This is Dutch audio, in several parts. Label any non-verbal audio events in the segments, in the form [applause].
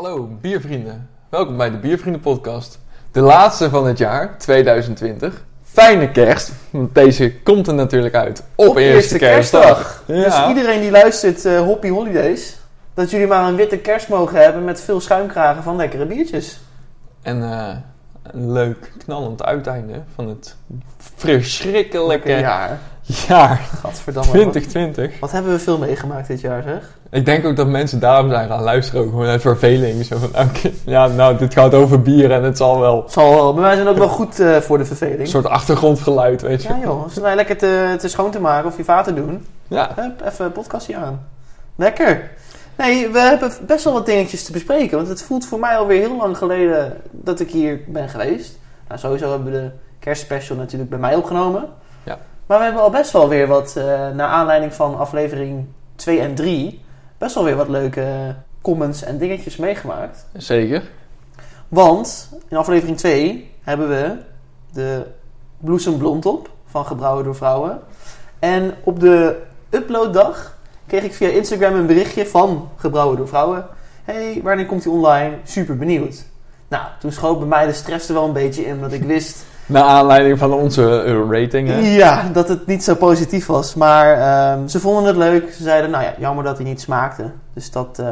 Hallo biervrienden, welkom bij de Biervrienden podcast. De laatste van het jaar 2020. Fijne kerst, want deze komt er natuurlijk uit op, eerste, kerstdag. Dus Ja. iedereen die luistert, eh Hoppy Holidays, dat jullie maar een witte kerst mogen hebben met veel schuimkragen van lekkere biertjes. En eh, een leuk knallend uiteinde van het verschrikkelijke jaar. Jaar Gadverdamme. 2020. Wat hebben we veel meegemaakt dit jaar, zeg? Ik denk ook dat mensen daarom zijn gaan luisteren, ook gewoon uit verveling. Zo van, oké, ja, nou, dit gaat over bier en het zal wel Het zal wel, bij mij zijn ook wel goed eh, voor de verveling. een soort achtergrondgeluid, weet je. Ja joh, als wij lekker te, te schoon te maken of je vaten doen, Ja, hup, even een podcastje aan. Lekker. Nee, we hebben best wel wat dingetjes te bespreken, want het voelt voor mij alweer heel lang geleden dat ik hier ben geweest. Nou, sowieso hebben we de kerstspecial natuurlijk bij mij opgenomen. Ja. Maar we hebben al best wel weer wat, eh naar aanleiding van aflevering 2 en 3, best wel weer wat leuke comments en dingetjes meegemaakt. zeker. Want in aflevering 2 hebben we de bloesemblond op van Gebrouwen door Vrouwen. En op de uploaddag kreeg ik via Instagram een berichtje van Gebrouwen door Vrouwen. hey, wanneer komt hij online? Super benieuwd. Nou, toen schoot bij mij de stress er wel een beetje in, omdat ik [laughs] wist Naar aanleiding van onze eh, rating, hè. ja, dat het niet zo positief was. Maar ehm, ze vonden het leuk. Ze zeiden, nou ja, jammer dat hij niet smaakte. Dus dat, eh,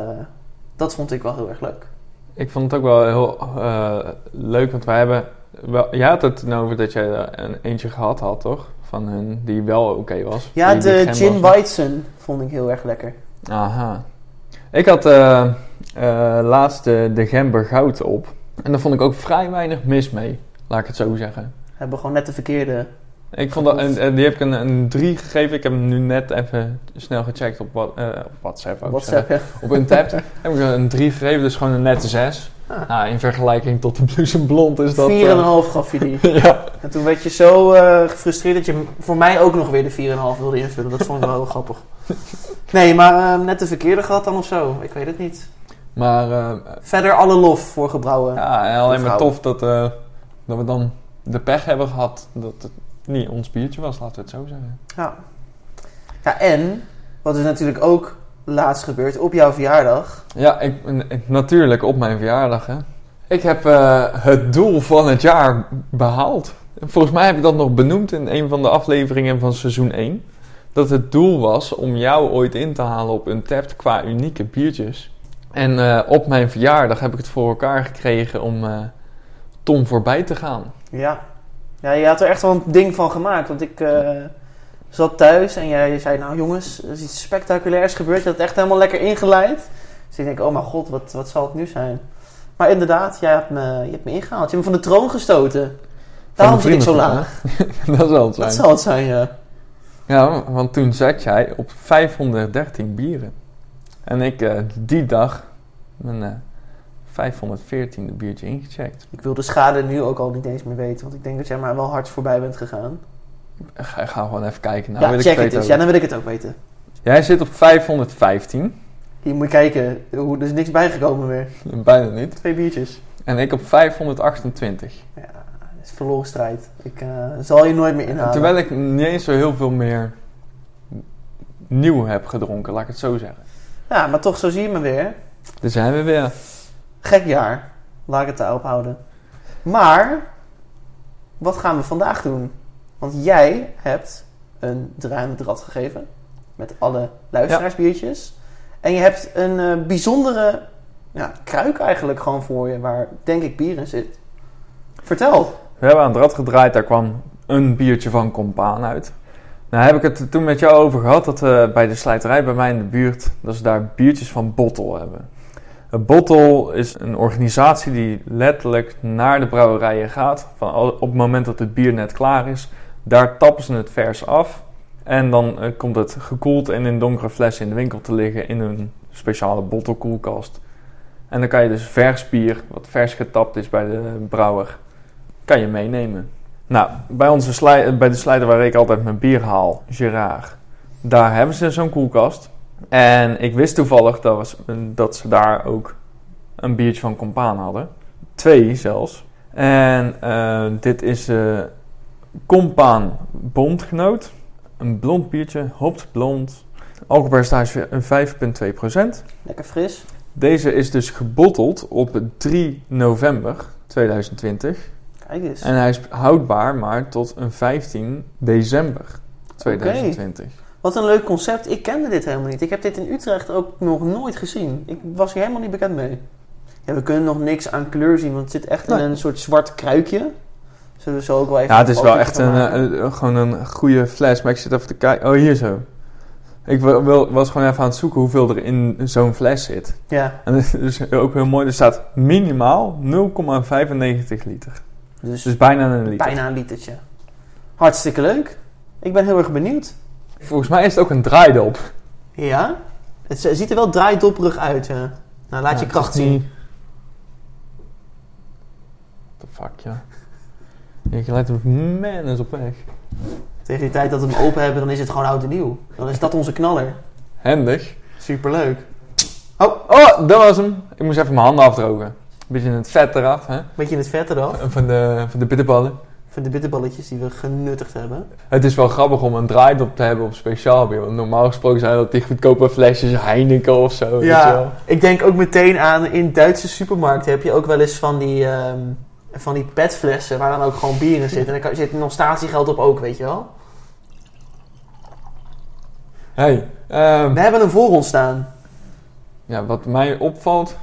dat vond ik wel heel erg leuk. Ik vond het ook wel heel eh, leuk, want wij hebben... Wel, jij had het nou over dat jij er een eentje gehad had, toch? Van hun, die wel oké was. Ja, Die- de Gin. Weizen vond ik heel erg lekker. Aha. Ik had eh eh, laatst de, de Gember Goud op. En daar vond ik ook vrij weinig mis mee, laat ik het zo zeggen. Hebben gewoon net de verkeerde. Ik vond dat, en, en die heb ik een, een 3 gegeven. Ik heb hem nu net even snel gecheckt op, wat, eh, op WhatsApp. WhatsApp, ja. zeggen. Op Untapped [laughs] heb ik een 3 gegeven, dus gewoon een nette 6. Ah. Nou, in vergelijking tot de bloesemblond is dat... 4,5 eh, gaf je die. [laughs] ja, En toen werd je zo eh, gefrustreerd dat je voor mij ook nog weer de 4,5 wilde invullen. Dat vond ik wel heel grappig. [laughs] Nee, maar eh, net de verkeerde gehad dan of zo. Ik weet het niet. maar eh, Verder alle lof voor gebrouwen. ja, en alleen maar tof dat, eh, dat we dan de pech hebben gehad dat het niet ons biertje was, laten we het zo zeggen. Ja. ja, en wat is natuurlijk ook laatst gebeurd op jouw verjaardag. Ja, ik, ik- natuurlijk op mijn verjaardag. Hè. Ik heb eh, het doel van het jaar behaald. Volgens mij heb ik dat nog benoemd in een van de afleveringen van seizoen 1. Dat het doel was om jou ooit in te halen op Untapped qua unieke biertjes. En eh, op mijn verjaardag heb ik het voor elkaar gekregen om eh, Tom voorbij te gaan. Ja. Ja, je had er echt wel een ding van gemaakt. Want ik eh, zat thuis en jij zei, nou jongens, er is iets spectaculairs gebeurd. Je had het echt helemaal lekker ingeleid. Dus ik denk, oh mijn god, wat, wat zal het nu zijn? Maar inderdaad, jij hebt me, je hebt me ingehaald. Je hebt me van de troon gestoten. Daarom zit ik zo laag. [laughs] dat zal het zijn. Dat zal het zijn, ja. Ja, want toen zat jij op 513 bieren. En ik eh, die dag mijn eh 514e biertje ingecheckt. Ik wil de schade nu ook al niet eens meer weten. Want ik denk dat jij maar wel hard voorbij bent gegaan. Ik ga, ga gewoon even kijken. Nou, ja, wil ik check het het eens. Ja, dan wil ik het ook weten. Jij zit op 515. Hier moet je kijken. Hoe- Er is niks bijgekomen meer. [laughs] Bijna niet. Twee biertjes. En ik op 528. Ja, dat is verloren strijd. Ik eh, zal je nooit meer inhalen. Terwijl ik niet eens zo heel veel meer nieuw heb gedronken, laat ik het zo zeggen. Ja, maar toch, zo zie je me weer. Daar zijn we weer. Gek jaar. Laat ik het daarop houden. Maar, wat gaan we vandaag doen? Want jij hebt een draai met rad gegeven. Met alle luisteraarsbiertjes. En je hebt een eh, bijzondere ja, kruik eigenlijk gewoon voor je. Waar denk ik bier in zit. Vertel. We hebben aan het rad gedraaid, daar kwam een biertje van Compaan uit. Nou heb ik het toen met jou over gehad dat we bij de slijterij bij mij in de buurt, dat ze daar biertjes van Bottle hebben. Bottle is een organisatie die letterlijk naar de brouwerijen gaat. Van op het moment dat het bier net klaar is, daar tappen ze het vers af. En dan eh, komt het gekoeld en in donkere flessen in de winkel te liggen in een speciale bottelkoelkast. En dan kan je dus vers bier, wat vers getapt is bij de brouwer, kan je meenemen. Nou, bij, onze bij de slijter waar ik altijd mijn bier haal, Gerard, daar hebben ze zo'n koelkast. En ik wist toevallig dat, was, dat ze daar ook een biertje van Compaan hadden. Twee zelfs. En eh, dit is eh Compaan Bondgenoot. Een blond biertje, hopt blond. Alcoholpercentage een 5,2%. Lekker fris. Deze is dus gebotteld op 3 november 2020. Kijk eens. En hij is houdbaar maar tot een 15 december 2020. Wat een leuk concept. Ik kende dit helemaal niet. Ik heb dit in Utrecht ook nog nooit gezien. Ik was hier helemaal niet bekend mee. Ja, we kunnen nog niks aan kleur zien, want het zit echt in een soort zwart kruikje. Zullen we zo ook wel even Ja, het is wel echt een, eh, eh, gewoon een goede fles. Maar ik zit even te kijken. Oh, hier zo. Ik wil, wil- was gewoon even aan het zoeken hoeveel er in zo'n fles zit. Ja, En [laughs] het is ook heel mooi. Er staat minimaal 0,95 liter. dus Dus bijna een liter. bijna een litertje. Hartstikke leuk. Ik ben heel erg benieuwd. Volgens mij is het ook een draaidop. Ja? Het ziet er wel draaidopperig uit. Ja. Nou, laat Ja, je kracht zien. niet- What the fuck, ja. Je lijkt man eens op weg. Tegen die tijd dat we hem open hebben, dan is het gewoon oud en nieuw. Dan is dat onze knaller. Handig. Superleuk. Oh, dat was hem. Ik moest even mijn handen afdrogen. Een beetje het vet eraf, hè. Beetje in het vet eraf. Van de, van de bitterballen. Van de bitterballetjes die we genuttigd hebben. Het is wel grappig om een draaidop te hebben op speciaal bier. Want normaal gesproken zijn dat die goedkope flesjes Heineken of zo. Ja, ik denk ook meteen aan in Duitse supermarkten heb je ook wel eens van die, ehm, van die petflessen waar dan ook gewoon bier in zit. En dan kan- zit nog statiegeld op ook, weet je wel. Hey, ehm, We hebben hem voor ons staan. ja, wat mij opvalt,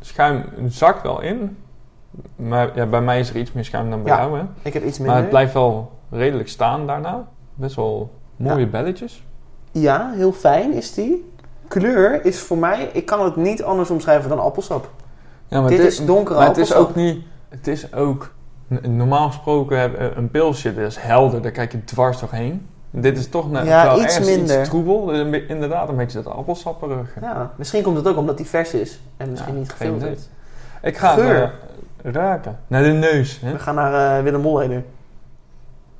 schuim zakt wel in. Maar ja, bij mij is er iets meer schuim dan bij Ja, jou, hè. Ik heb iets Maar minder. het blijft wel redelijk staan daarna. Best wel mooie belletjes. Ja, heel fijn is die. Kleur is voor mij, ik kan het niet anders omschrijven dan appelsap. Ja, maar Dit het is donkere Maar het is appelsap. ook niet... Het is ook... Normaal gesproken eh, een pilsje, dat is helder, daar kijk je dwars doorheen. Dit is toch net Ja, wel iets ergens minder. iets troebel. Dus inderdaad, een beetje dat appelsapperige. Ja, misschien komt het ook omdat die vers is en misschien Ja, niet geen gefilterd. Ik ga Geur. Raken. Naar de neus. Hè? We gaan naar eh Willem Molleder.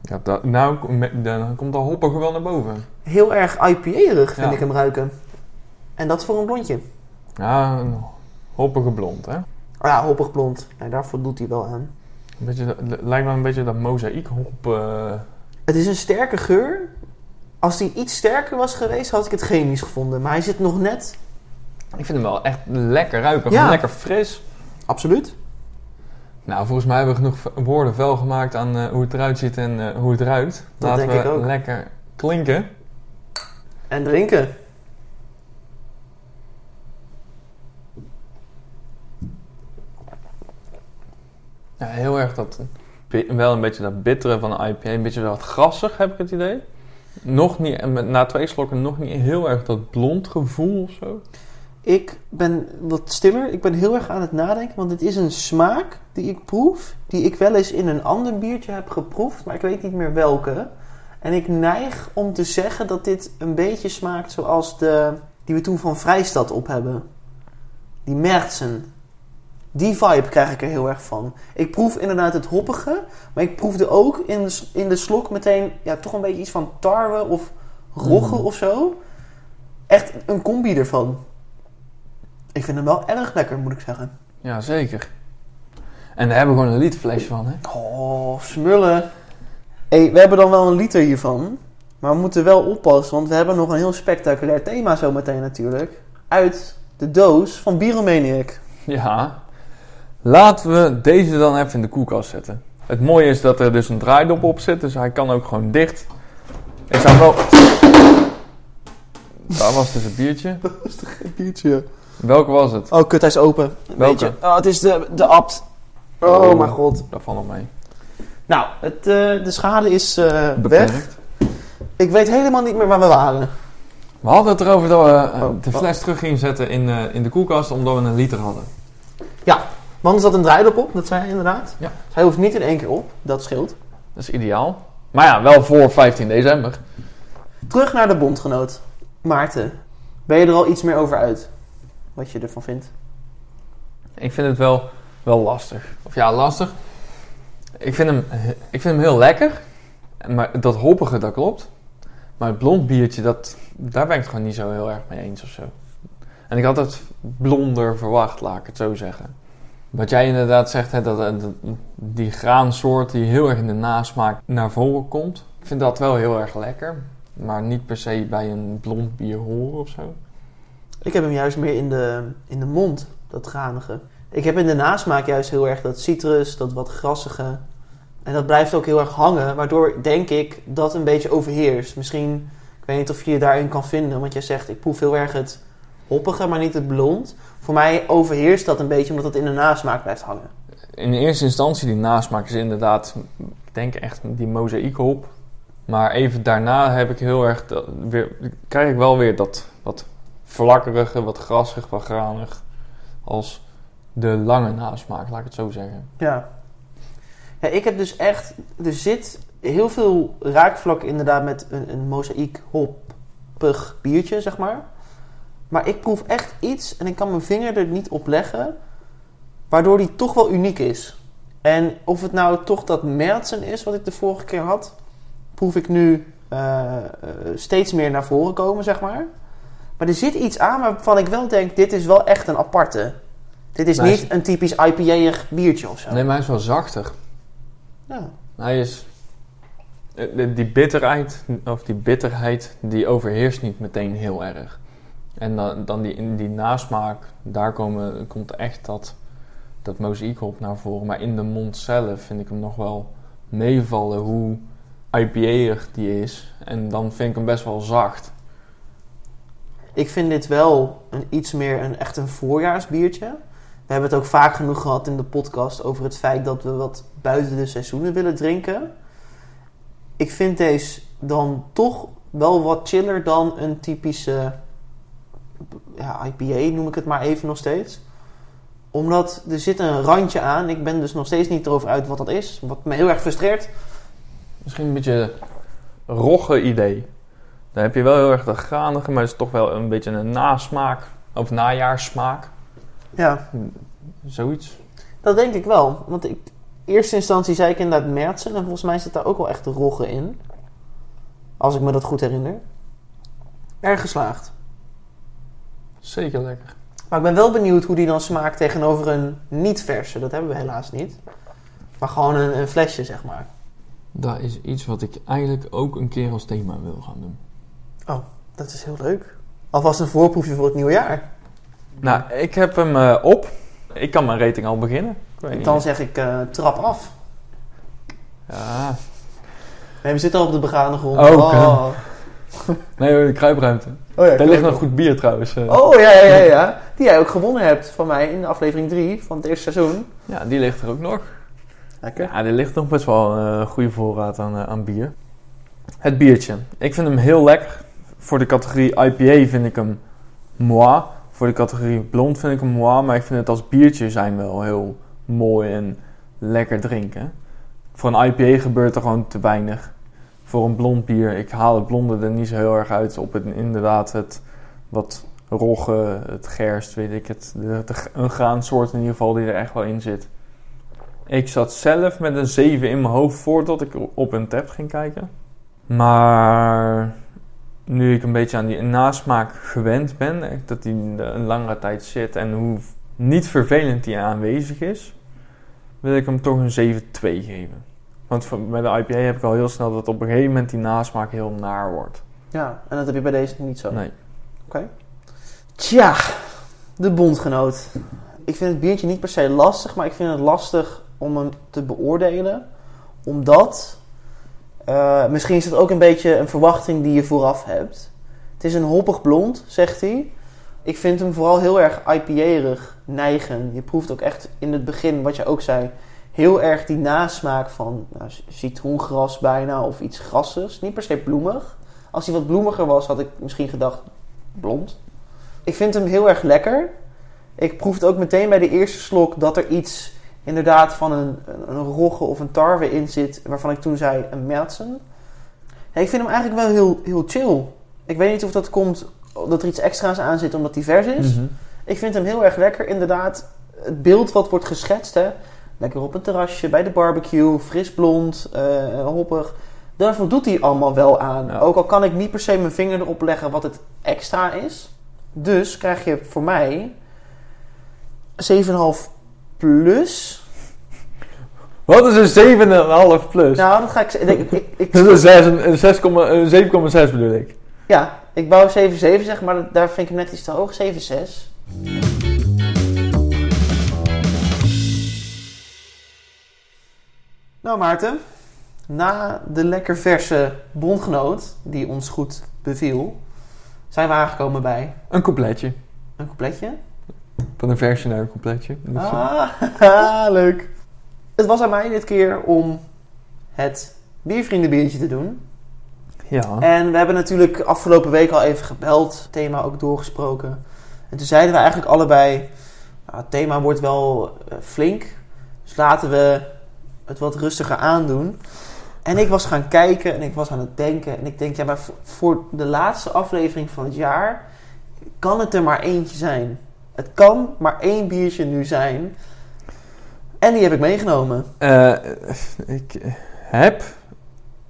Ja, dat, nou, dan komt de hoppige wel naar boven. Heel erg IPA-erig vind Ja. ik hem ruiken. En dat voor een blondje. Ja, een hoppige blond, hè. Oh ja, hoppig blond. Nee, daarvoor doet hij wel aan. Een beetje, lijkt me een beetje dat mozaïekhop. eh Het is een sterke geur. Als die iets sterker was geweest, had ik het chemisch gevonden. Maar hij zit nog net... ik vind hem wel echt lekker ruiken. Ja. Lekker fris. Absoluut. Nou, volgens mij hebben we genoeg woorden vuil gemaakt aan eh, hoe het eruit ziet en eh, hoe het ruikt. Dat Laten denk we ik ook. lekker klinken. En drinken. Ja, heel erg dat... bi- Wel een beetje dat bittere van de IPA. Een beetje wat grassig, heb ik het idee. Nog niet, en met- na twee slokken nog niet heel erg dat blond gevoel of zo. Ik ben wat stiller. Ik ben heel erg aan het nadenken. Want dit is een smaak die ik proef. Die ik wel eens in een ander biertje heb geproefd. Maar ik weet niet meer welke. En ik neig om te zeggen dat dit een beetje smaakt zoals de... Die we toen van Vrijstad op hebben. Die Mertsen. Die vibe krijg ik er heel erg van. Ik proef inderdaad het hoppige. Maar ik proefde ook in in de slok meteen... Ja, toch een beetje iets van tarwe of rogge Mm. of zo. Echt een combi ervan. Ik vind hem wel erg lekker, moet ik zeggen. Ja, zeker. En daar hebben we gewoon een literflesje van, hè. Oh, smullen. Hey, we hebben dan wel een liter hiervan. Maar we moeten wel oppassen, want we hebben nog een heel spectaculair thema zometeen natuurlijk. Uit de doos van Bieromaniac. Ja. Laten we deze dan even in de koelkast zetten. Het mooie is dat er dus een draaidop op zit, dus hij kan ook gewoon dicht. Ik zou wel... Daar was dus het biertje. [laughs] Dat is toch geen biertje? Welke was het? Oh, kut, hij is open. Welke? Oh, het is de, de abt. Oh, Oh. mijn god. Daar valt nog mee. Nou, het, eh, de schade is eh, weg. Ik weet helemaal niet meer waar we waren. We hadden het erover dat we eh, Oh, de fles terug gingen zetten in, in de koelkast omdat we een liter hadden. Want er zat een draaidop op, dat zei hij inderdaad. Ja. Dus hij hoeft niet in één keer op, dat scheelt. Dat is ideaal. Maar ja, wel voor 15 december. Terug naar de bondgenoot. Maarten, ben je er al iets meer over uit? Wat je ervan vindt? Ik vind het wel, wel lastig. Of ja, lastig. Ik vind hem, ik vind hem heel lekker. Maar dat hoppige, dat klopt. Maar het blond biertje, dat, daar ben ik het gewoon niet zo heel erg mee eens of zo. En ik had het blonder verwacht, laat ik het zo zeggen. Wat jij inderdaad zegt, hè, dat, dat die graansoort die heel erg in de nasmaak naar voren komt. Ik vind dat wel heel erg lekker. Maar niet per se bij een blond bier horen of zo. Ik heb hem juist meer in de, in de mond, dat granige. Ik heb in de nasmaak juist heel erg dat citrus, dat wat grassige. En dat blijft ook heel erg hangen, waardoor denk ik dat een beetje overheerst. Misschien, ik weet niet of je je daarin kan vinden, want jij zegt ik proef heel erg het hoppige, maar niet het blond. Voor mij overheerst dat een beetje omdat het in de nasmaak blijft hangen. In eerste instantie, die nasmaak is inderdaad, ik denk echt die mozaïekhop. Maar even daarna heb ik heel erg, weer, krijg ik wel weer dat vlakkerige, wat grassig, wat granig. Als de lange nasmaak, laat ik het zo zeggen. Ja. ja. Ik heb dus echt... Er zit heel veel raakvlak inderdaad met een, een mozaïek hoppig biertje, zeg maar. Maar ik proef echt iets en ik kan mijn vinger er niet op leggen... waardoor die toch wel uniek is. En of het nou toch dat Mertsen is wat ik de vorige keer had... proef ik nu eh, eh, steeds meer naar voren komen, zeg maar. Maar er zit iets aan waarvan ik wel denk... dit is wel echt een aparte. Dit is Maar niet een typisch IPA-ig biertje of zo. Nee, maar hij is wel zachter. Ja. Hij is. eh, die- Die bitterheid, of die bitterheid, die overheerst niet meteen heel erg. En dan, dan die, die nasmaak, daar komen, komt echt dat, dat mozaïekhop naar voren. Maar in de mond zelf vind ik hem nog wel meevallen hoe IPA-ig die is. En dan vind ik hem best wel zacht. Ik vind dit wel een, iets meer een, echt een voorjaarsbiertje. We hebben het ook vaak genoeg gehad in de podcast over het feit dat we wat buiten de seizoenen willen drinken. Ik vind deze dan toch wel wat chiller dan een typische ja, IPA, noem ik het maar even nog steeds. Omdat er zit een randje aan. Ik ben dus nog steeds niet erover uit wat dat is. Wat me heel erg frustreert. Misschien een beetje rogge idee. Dan heb je wel heel erg de granige, maar het is toch wel een beetje een nasmaak. Of najaarssmaak. Ja, Zoiets. Dat denk ik wel. Want ik, in eerste instantie zei ik inderdaad Mertsen. En volgens mij zit daar ook wel echt de rogge in. Als ik me dat goed herinner. Erg geslaagd. Zeker lekker. Maar ik ben wel benieuwd hoe die dan smaakt tegenover een niet-verse. Dat hebben we helaas niet. Maar gewoon een, een flesje, zeg maar. Dat is iets wat ik eigenlijk ook een keer als thema wil gaan doen. Dat is heel leuk. Alvast een voorproefje voor het nieuwe jaar. Nou, ik heb hem eh, op. Ik kan mijn rating al beginnen. Ik. Dan zeg ik eh, trap af. Ja. Nee, we zitten al op de begane grond. Oh, oh. Nee, hoor, de kruipruimte. Oh, ja, Daar ligt nog goed bier trouwens. eh. Oh, ja, ja, ja, ja. Die jij ook gewonnen hebt van mij in aflevering 3 van het eerste seizoen. Ja, die ligt er ook nog. Lekker. Ja, er ligt nog best wel een goede voorraad aan, aan bier. Het biertje. Ik vind hem heel lekker. Voor de categorie IPA vind ik hem moi. Voor de categorie blond vind ik hem moi. Maar ik vind het als biertje zijn wel heel mooi en lekker drinken. Voor een IPA gebeurt er gewoon te weinig. Voor een blond bier, ik haal het blonde er niet zo heel erg uit. Op het, inderdaad het wat rogge, het gerst, weet ik het. De, een graansoort in ieder geval die er echt wel in zit. Ik zat zelf met een 7 in mijn hoofd voordat ik op een tap ging kijken. Maar nu ik een beetje aan die nasmaak gewend ben, eh, dat die een langere tijd zit en hoe niet vervelend die aanwezig is, wil ik hem toch een 7-2 geven. Want bij de IPA heb ik al heel snel dat op een gegeven moment die nasmaak heel naar wordt. Ja, en dat heb je bij deze niet zo. Nee. Tja, de bondgenoot. Ik vind het biertje niet per se lastig, maar ik vind het lastig om hem te beoordelen. Omdat, eh, misschien is het ook een beetje een verwachting die je vooraf hebt. Het is een hoppig blond, zegt hij. Ik vind hem vooral heel erg IPA-erig neigen. Je proeft ook echt in het begin, wat je ook zei, heel erg die nasmaak van nou, citroengras bijna of iets grassigs. Niet per se bloemig. Als hij wat bloemiger was, had ik misschien gedacht blond. Ik vind hem heel erg lekker. Ik proefde ook meteen bij de eerste slok dat er iets inderdaad van een, een, een rogge of een tarwe in zit, waarvan ik toen zei een Mertsen. Ja, ik vind hem eigenlijk wel heel, heel chill. Ik weet niet of dat komt dat er iets extra's aan zit omdat hij vers is. Mhm. Ik vind hem heel erg lekker. Inderdaad, het beeld wat wordt geschetst, hè. Lekker op een terrasje, bij de barbecue, fris blond, eh, hoppig. Daar voldoet hij allemaal wel aan. Ja. Ook al kan ik niet per se mijn vinger erop leggen wat het extra is. Dus krijg je voor mij 7,5 plus. Wat is een 7,5 plus? Nou, dat ga ik. Ik, ik, ik- [laughs] Dat is een zes- een 6,1 een 7,6 bedoel ik. ja, Ik wou 7-7 zeggen, maar daar vind ik hem net iets te hoog. 7-6. Nou Maarten, na de lekker verse bondgenoot die ons goed beviel, zijn we aangekomen bij Een coupletje. een coupletje. Van een versie naar een coupletje. Eh, Ah, [laughs] leuk. Het was aan mij dit keer om het biervriendenbiertje te doen. ja. En we hebben natuurlijk afgelopen week al even gebeld, thema ook doorgesproken. En toen zeiden we eigenlijk allebei, nou, het thema wordt wel eh, flink, dus laten we het wat rustiger aandoen. En ik was gaan kijken en ik was aan het denken en ik denk, ja maar voor de laatste aflevering van het jaar kan het er maar eentje zijn. Het kan maar één biertje nu zijn. En die heb ik meegenomen. Eh, ik heb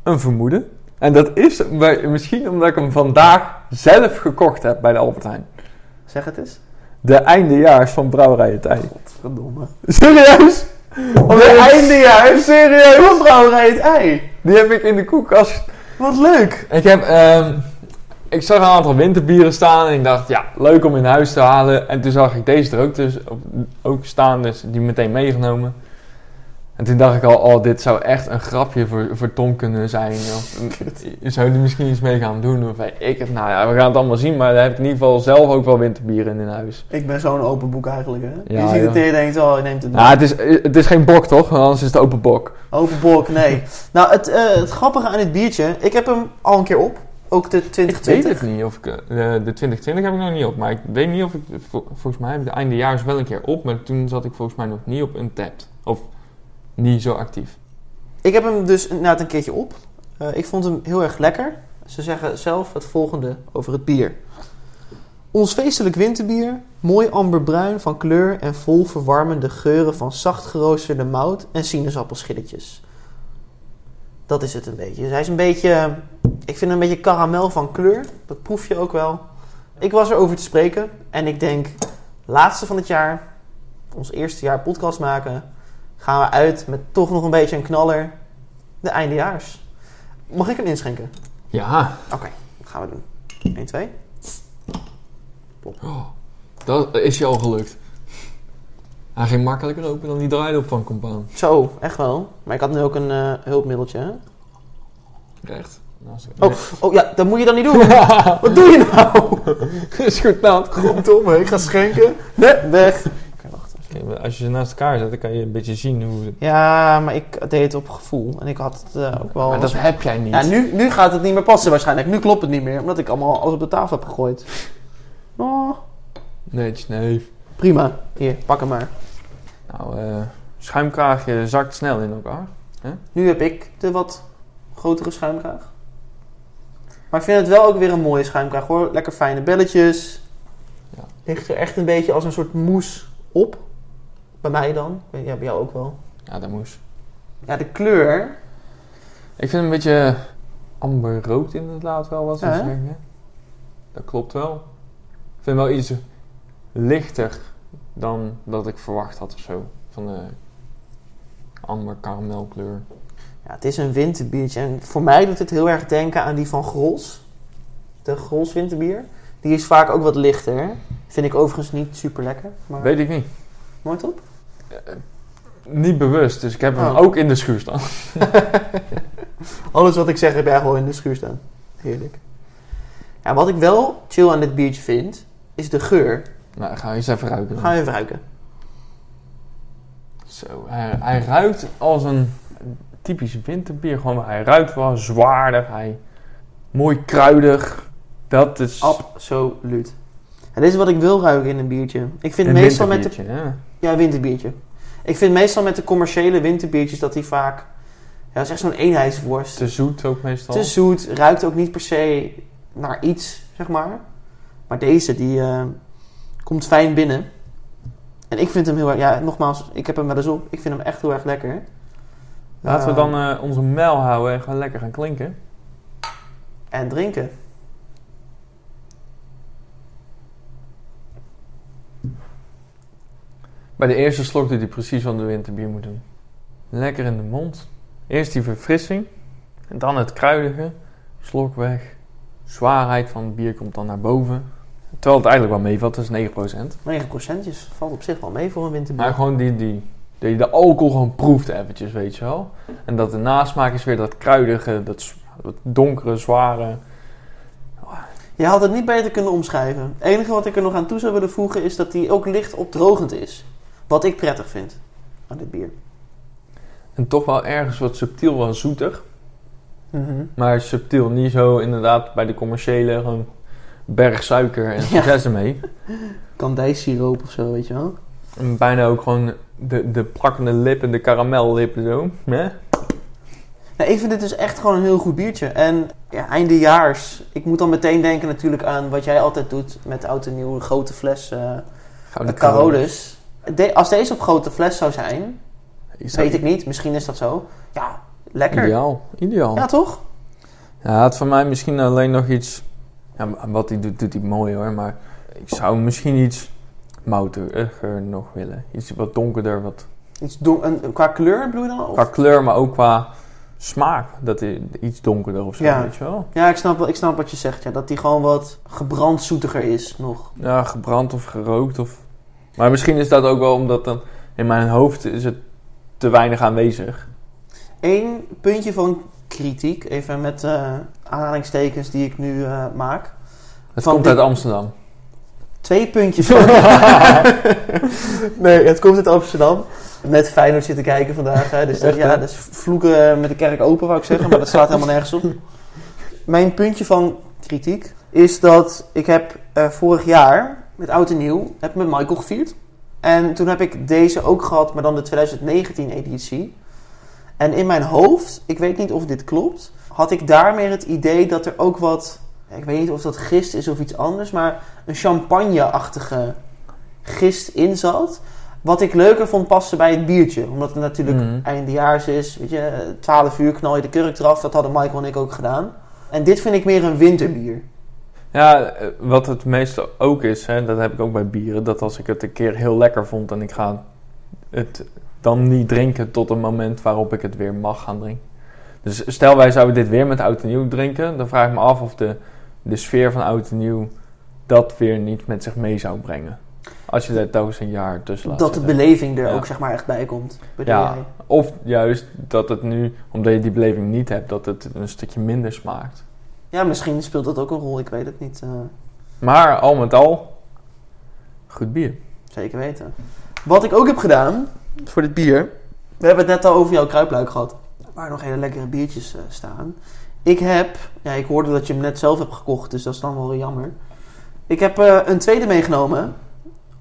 een vermoeden. En dat is misschien omdat ik hem vandaag zelf gekocht heb bij de Albert Heijn. Zeg het eens. De eindejaars van Brouwerij Tij. Godverdomme. Serieus? De eindejaars Serieus? van Brouwerij het Ei. Die heb ik in de koelkast. Wat leuk. Ik heb... ehm, ik zag een aantal winterbieren staan en ik dacht, ja, leuk om in huis te halen. En toen zag ik deze er ook, dus, op- ook staan, dus die meteen meegenomen. En toen dacht ik al, oh, dit zou echt een grapje voor, voor Tom kunnen zijn. Of, [laughs] zou die misschien iets mee gaan doen? Of ik het, nou ja, we gaan het allemaal zien. Maar daar heb ik in ieder geval zelf ook wel winterbieren in huis. Ik ben zo'n open boek eigenlijk, hè? Ja, je ziet het en je denkt, oh, je neemt het Nou, het is, het is geen bok, toch? Want Anders is het open bok. Open boek, nee. nou, het, eh, het grappige aan dit biertje, ik heb hem al een keer op. Ook de Ik weet 2020. het niet of ik... eh, de 2020 heb ik nog niet op. Maar ik weet niet of ik... vol- volgens mij heb ik de eindejaars wel een keer op. Maar toen zat ik volgens mij nog niet op Untapped. Of niet zo actief. Ik heb hem dus inderdaad een keertje op. Eh, ik vond hem heel erg lekker. Ze zeggen zelf het volgende over het bier. Ons feestelijk winterbier, mooi amberbruin van kleur en vol verwarmende geuren van zacht geroosterde mout en sinaasappelschilletjes. Dat is het een beetje. Hij is een beetje, ik vind hem een beetje karamel van kleur. Dat proef je ook wel. Ik was erover te spreken en ik denk, laatste van het jaar, ons eerste jaar podcast maken, gaan we uit met toch nog een beetje een knaller. De eindejaars. Mag ik hem inschenken? Ja. Oké, dat gaan we doen. 1, 2. Oh, dat is je al gelukt. Hij ging makkelijker open dan die draaidop van Compaan. Zo, echt wel. Maar ik had nu ook een eh, hulpmiddeltje. Hè? Echt. Nou, zo- Oh, oh ja, dat moet je dan niet doen. [laughs] Wat doe je nou? Nee. [laughs] is goed nou. Goddomme, ik ga schenken. Nee, weg. Als je ze naast elkaar zet, dan kan je een beetje zien hoe... Ja, maar ik deed het op gevoel. En ik had het eh, ook wel... Maar dat heb jij niet. Ja, nu, nu gaat het niet meer passen waarschijnlijk. Nu klopt het niet meer. Omdat ik allemaal alles op de tafel heb gegooid. Oh, Netjes, nee. Prima. Hier, pak hem maar. Nou, eh schuimkraagje zakt snel in elkaar. Nu heb ik de wat grotere schuimkraag. Maar ik vind het wel ook weer een mooie schuimkraag hoor. Lekker fijne belletjes. Ja. Ligt er echt een beetje als een soort moes op. Bij mij dan. Ja, bij jou ook wel. Ja, dat moest. Ja, de kleur. Ik vind hem een beetje amberrood inderdaad wel wat ze Ja, zeggen. Dat klopt wel. Ik vind hem wel iets lichter dan dat ik verwacht had of zo. Van de amber karamelkleur. Ja, het is een winterbiertje. En voor mij doet het heel erg denken aan die van Grols. De Grols winterbier. Die is vaak ook wat lichter. Vind ik overigens niet super lekker. Maar Weet ik niet. mooi top. Niet bewust, dus ik heb hem Oh. ook in de schuur staan. [laughs] Alles wat ik zeg heb jij gewoon in de schuur staan. Heerlijk. Ja, wat ik wel chill aan dit biertje vind, is de geur. Nou, ga je eens even ruiken. Ga even ruiken. Zo, hij, hij ruikt als een typisch winterbier. Gewoon, hij ruikt wel zwaarder. Hij mooi kruidig. Dat is Absoluut. En dit is wat ik wil ruiken in een biertje. Ik vind een meestal met de... ja. Ja, winterbiertje. Ik vind meestal met de commerciële winterbiertjes dat die vaak... Ja, dat is echt zo'n eenheidsworst. Te zoet ook meestal. Te zoet, ruikt ook niet per se naar iets, zeg maar. Maar deze, die eh, komt fijn binnen. En ik vind hem heel erg... Ja, nogmaals, ik heb hem wel eens op. Ik vind hem echt heel erg lekker. Laten we Eh, dan eh, onze mijl houden en gewoon lekker gaan klinken. En drinken. Bij de eerste slok doet hij precies wat de winterbier moet doen. Lekker in de mond. Eerst die verfrissing. En dan het kruidige. Slok weg. zwaarheid van het bier komt dan naar boven. Terwijl het eigenlijk wel meevalt, dat is 9%. 9 procentjes valt op zich wel mee voor een winterbier. Maar gewoon die, die, dat je de alcohol gewoon proeft eventjes, weet je wel. En dat de nasmaak is weer dat kruidige, dat, donkere, zware. Je had het niet beter kunnen omschrijven. Het enige wat ik er nog aan toe zou willen voegen is dat die ook licht opdrogend is. Wat ik prettig vind aan dit bier. En toch wel ergens wat subtiel, wel zoetig. Mhm. Maar subtiel, niet zo inderdaad bij de commerciële gewoon berg suiker en Ja. succes ermee. Kandijsiroop of zo, weet je wel. En bijna ook gewoon de, de plakkende lippen, de karamellippen zo. Hè? Nou, ik vind dit dus echt gewoon een heel goed biertje. En ja, eindejaars. Ik moet dan meteen denken natuurlijk aan wat jij altijd doet met oud en nieuw. Grote fles uh, Gouden Carolus. De, als deze op grote fles zou zijn, dat weet ik niet. Misschien is dat zo. Ja, lekker. Ideaal, ideaal. Ja, toch? Ja, het voor mij misschien alleen nog iets. Ja, wat hij doet, doet hij mooi hoor. Maar ik zou misschien iets moutiger nog willen. Iets wat donkerder. Wat, Iets don- een, qua kleur bedoel je dan? Of? qua kleur, maar ook qua smaak. Dat hij iets donkerder of zo, Ja. weet je wel. Ja, ik snap, wel- ik snap wat je zegt. Ja, dat die gewoon wat gebrandzoetiger is nog. Ja, gebrand of gerookt. Of... Maar misschien is dat ook wel omdat dan in mijn hoofd is het te weinig aanwezig. Eén puntje van kritiek, even met eh, aanhalingstekens die ik nu eh, maak. Het Van komt uit Amsterdam. Twee puntjes van... [laughs] [laughs] nee, het komt uit Amsterdam. Net Feyenoord zitten kijken vandaag. Hè, dus dat, ja, dat is vloeken met de kerk open, wou ik zeggen. Maar dat slaat helemaal nergens op. Mijn puntje van kritiek is dat ik heb eh, vorig jaar met Oud en Nieuw heb met Michael gevierd. En toen heb ik deze ook gehad, maar dan de 2019 editie. En in mijn hoofd, ik weet niet of dit klopt, had ik daar meer het idee dat er ook wat, ik weet niet of dat gist is of iets anders, maar een champagne-achtige gist in zat. Wat ik leuker vond passen bij het biertje. Omdat het natuurlijk Mhm. eindejaars is. Weet je, 12 uur knal je de kurk eraf. Dat hadden Michael en ik ook gedaan. En dit vind ik meer een winterbier. Ja, eh, wat het meestal ook is, hè, dat heb ik ook bij bieren, dat als ik het een keer heel lekker vond en ik ga het dan niet drinken tot een moment waarop ik het weer mag gaan drinken. Dus stel wij zouden dit weer met oud en nieuw drinken, dan vraag ik me af of de, de sfeer van oud en nieuw dat weer niet met zich mee zou brengen. Als je er telkens een jaar tussen laat dat de beleving er Ja. ook zeg maar echt bij komt. Bedoel Ja. jij? Of juist dat het nu, omdat je die beleving niet hebt, dat het een stukje minder smaakt. ja, misschien speelt dat ook een rol. Ik weet het niet. eh, Maar al met al, goed bier. zeker weten. Wat ik ook heb gedaan voor dit bier. We hebben het net al over jouw kruipluik gehad. Waar nog hele lekkere biertjes eh, staan. Ik heb, ja, ik hoorde dat je hem net zelf hebt gekocht, dus dat is dan wel jammer. Ik heb eh, een tweede meegenomen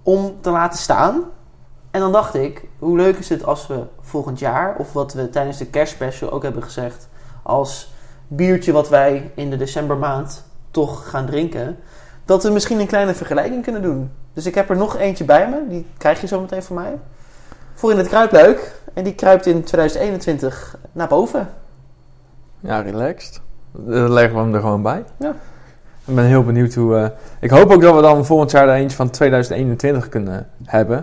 om te laten staan. En dan dacht ik, hoe leuk is het als we volgend jaar, of wat we tijdens de kerstspecial ook hebben gezegd, als biertje wat wij in de decembermaand toch gaan drinken, dat we misschien een kleine vergelijking kunnen doen. Dus ik heb er nog eentje bij me, die krijg je zo meteen van mij. Voor in het kruipluik. En die kruipt in 2021 naar boven. Ja, relaxed. Dan leggen we hem er gewoon bij. Ja. Ik ben heel benieuwd hoe... eh, ik hoop ook dat we dan volgend jaar er eentje van 2021 kunnen hebben.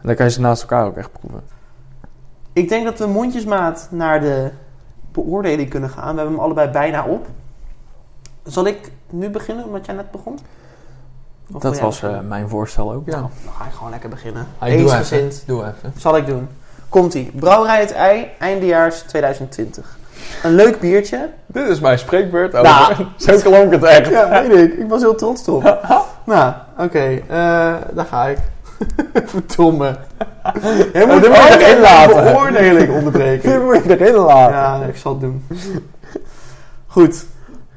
En dan kan je ze naast elkaar ook echt proeven. Ik denk dat we mondjesmaat naar de beoordeling kunnen gaan. We hebben hem allebei bijna op. Zal ik nu beginnen, omdat jij net begon? Of dat was eh, mijn voorstel ook, ja. Nou, dan ga ik gewoon lekker beginnen. Hey, doe even. Doe even. Zal ik doen. Komt-ie. Brouwerij het Ei, eindejaars 2020. Een leuk biertje. Dit is mijn spreekbeurt Nou. Zo klonk het echt. Ja, weet ik. Ik was heel trots erop. [laughs] nou, oké. eh, daar ga ik. [laughs] Verdomme. Je moet dit moet je erin laten. beoordeling onderbreken. [laughs] Dit moet je erin laten. Ja, ik zal het doen. Goed.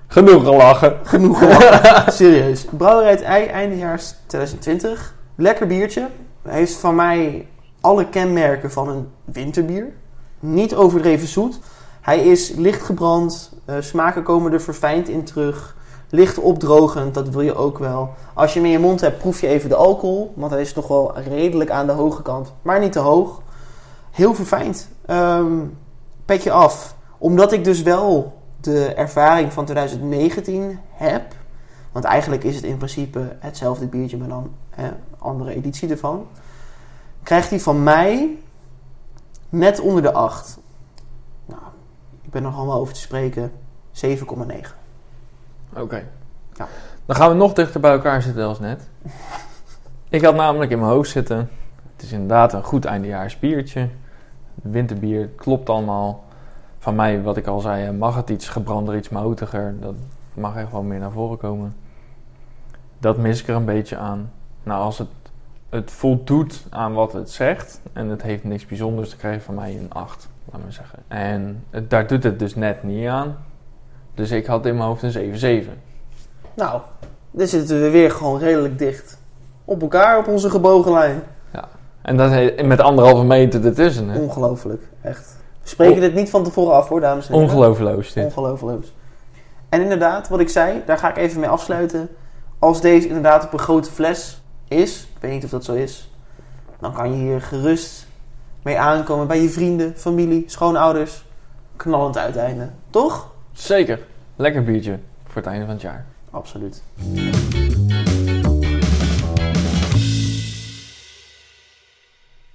Genoeg gelachen. Genoeg gelachen. Serieus. Brouwerij het Ei, eindejaars 2020. Lekker biertje. Hij heeft van mij alle kenmerken van een winterbier. Niet overdreven zoet. Hij is licht gebrand. eh, smaken komen er verfijnd in terug. Licht opdrogend, dat wil je ook wel. Als je hem in je mond hebt, proef je even de alcohol. Want hij is toch wel redelijk aan de hoge kant. Maar niet te hoog. Heel verfijnd. Ehm, petje af. Omdat ik dus wel de ervaring van 2019 heb. Want eigenlijk is het in principe hetzelfde biertje, maar dan hè, andere editie ervan. Krijgt hij van mij net onder de 8. Nou, ik ben er allemaal over te spreken. 7,9. Oké. Ja. Dan gaan we nog dichter bij elkaar zitten als net. Ik had namelijk in mijn hoofd zitten. Het is inderdaad een goed eindejaars biertje. Winterbier, klopt allemaal. Van mij, wat ik al zei, mag het iets gebrander, iets moutiger. Dat mag echt wel meer naar voren komen. Dat mis ik er een beetje aan. Nou, als het, het voldoet aan wat het zegt en het heeft niks bijzonders, dan krijg je van mij een 8, laat maar zeggen. En het, daar doet het dus net niet aan. Dus ik had in mijn hoofd een 7-7. Nou, dan zitten we weer gewoon redelijk dicht. Op elkaar, op onze gebogen lijn. En dat met anderhalve meter ertussen. Hè? Ongelooflijk, echt. We spreken Oh. dit niet van tevoren af hoor, dames en heren. Ongelooflijk dit. Ongelooflijk. En inderdaad, wat ik zei, daar ga ik even mee afsluiten. Als deze inderdaad op een grote fles is, ik weet niet of dat zo is, dan kan je hier gerust mee aankomen bij je vrienden, familie, schoonouders. Knallend uiteinde. Toch? Zeker. Lekker biertje voor het einde van het jaar. Absoluut.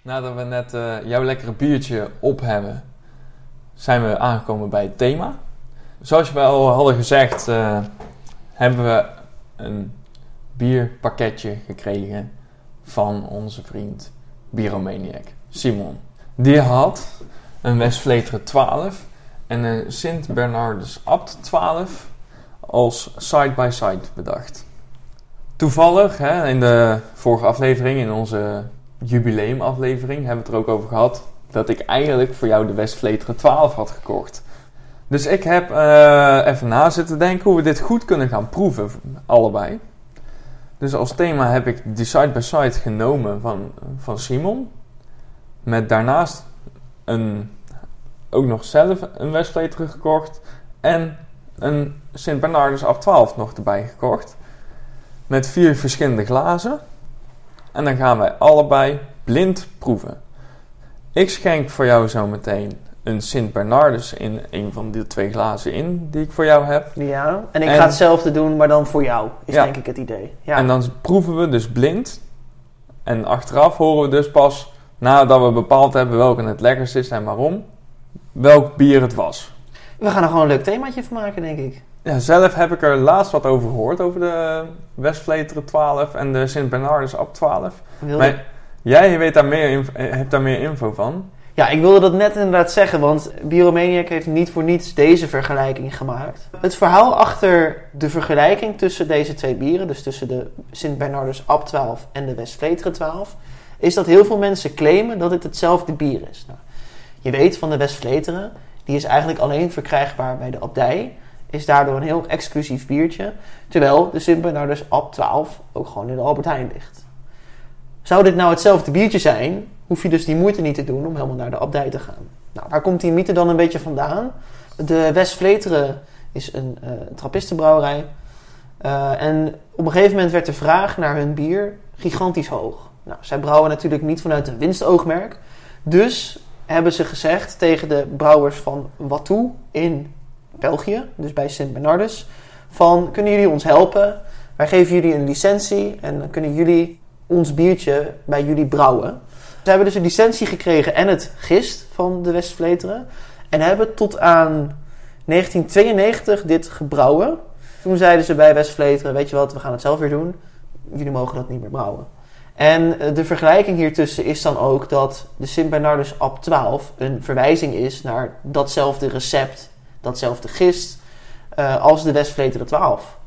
Nadat we net eh, jouw lekkere biertje op hebben, zijn we aangekomen bij het thema. Zoals we al hadden gezegd, eh, hebben we een bierpakketje gekregen van onze vriend Bieromaniac, Simon. Die had een Westvleteren 12 en een Sint Bernardus Abt 12 als side-by-side bedacht. Toevallig, hè, in de vorige aflevering, in onze jubileumaflevering, hebben we het er ook over gehad dat ik eigenlijk voor jou de Westvleteren 12 had gekocht. Dus ik heb eh, even na zitten denken hoe we dit goed kunnen gaan proeven, allebei. Dus als thema heb ik die side-by-side genomen van, van Simon. Met daarnaast een, ook nog zelf een Westvleteren gekocht. En een Sint Bernardus Ab 12 nog erbij gekocht. Met vier verschillende glazen. En dan gaan wij allebei blind proeven. Ik schenk voor jou zo meteen een Sint Bernardus in een van die twee glazen in die ik voor jou heb. Ja, en ik En- ga hetzelfde doen, maar dan voor jou, is Ja. denk ik het idee. Ja. En dan proeven we dus blind. En achteraf horen we dus pas, nadat we bepaald hebben welke het lekkerst is en waarom, welk bier het was. We gaan er gewoon een leuk themaatje van maken, denk ik. Ja, zelf heb ik er laatst wat over gehoord, over de Westvleteren 12 en de Sint Bernardus Ab 12. Wil Maar jij weet daar meer eh, hebt daar meer info van. Ja, ik wilde dat net inderdaad zeggen, want Biomaniac heeft niet voor niets deze vergelijking gemaakt. Het verhaal achter de vergelijking tussen deze twee bieren, dus tussen de Sint Bernardus Ab 12 en de Westvleteren 12, is dat heel veel mensen claimen dat het hetzelfde bier is. Nou, je weet van de Westvleteren, die is eigenlijk alleen verkrijgbaar bij de abdij, is daardoor een heel exclusief biertje, terwijl de Sint Bernardus Ab 12 ook gewoon in de Albert Heijn ligt. Zou dit nou hetzelfde biertje zijn, hoef je dus die moeite niet te doen om helemaal naar de abdij te gaan. Nou, waar komt die mythe dan een beetje vandaan? De Westvleteren is een eh trappistenbrouwerij. Eh, en op een gegeven moment werd de vraag naar hun bier gigantisch hoog. Nou, zij brouwen natuurlijk niet vanuit een winstoogmerk. Dus hebben ze gezegd tegen de brouwers van Watou in België, dus bij Sint Bernardus, van kunnen jullie ons helpen? Wij geven jullie een licentie en dan kunnen jullie ons biertje bij jullie brouwen. Ze hebben dus een licentie gekregen en het gist van de Westvleteren. En hebben tot aan 1992 dit gebrouwen. Toen zeiden ze bij Westvleteren, weet je wat, we gaan het zelf weer doen. Jullie mogen dat niet meer brouwen. En eh, de vergelijking hiertussen is dan ook dat de Sint Bernardus Ab 12 een verwijzing is naar datzelfde recept, datzelfde gist, eh, als de Westvleteren 12.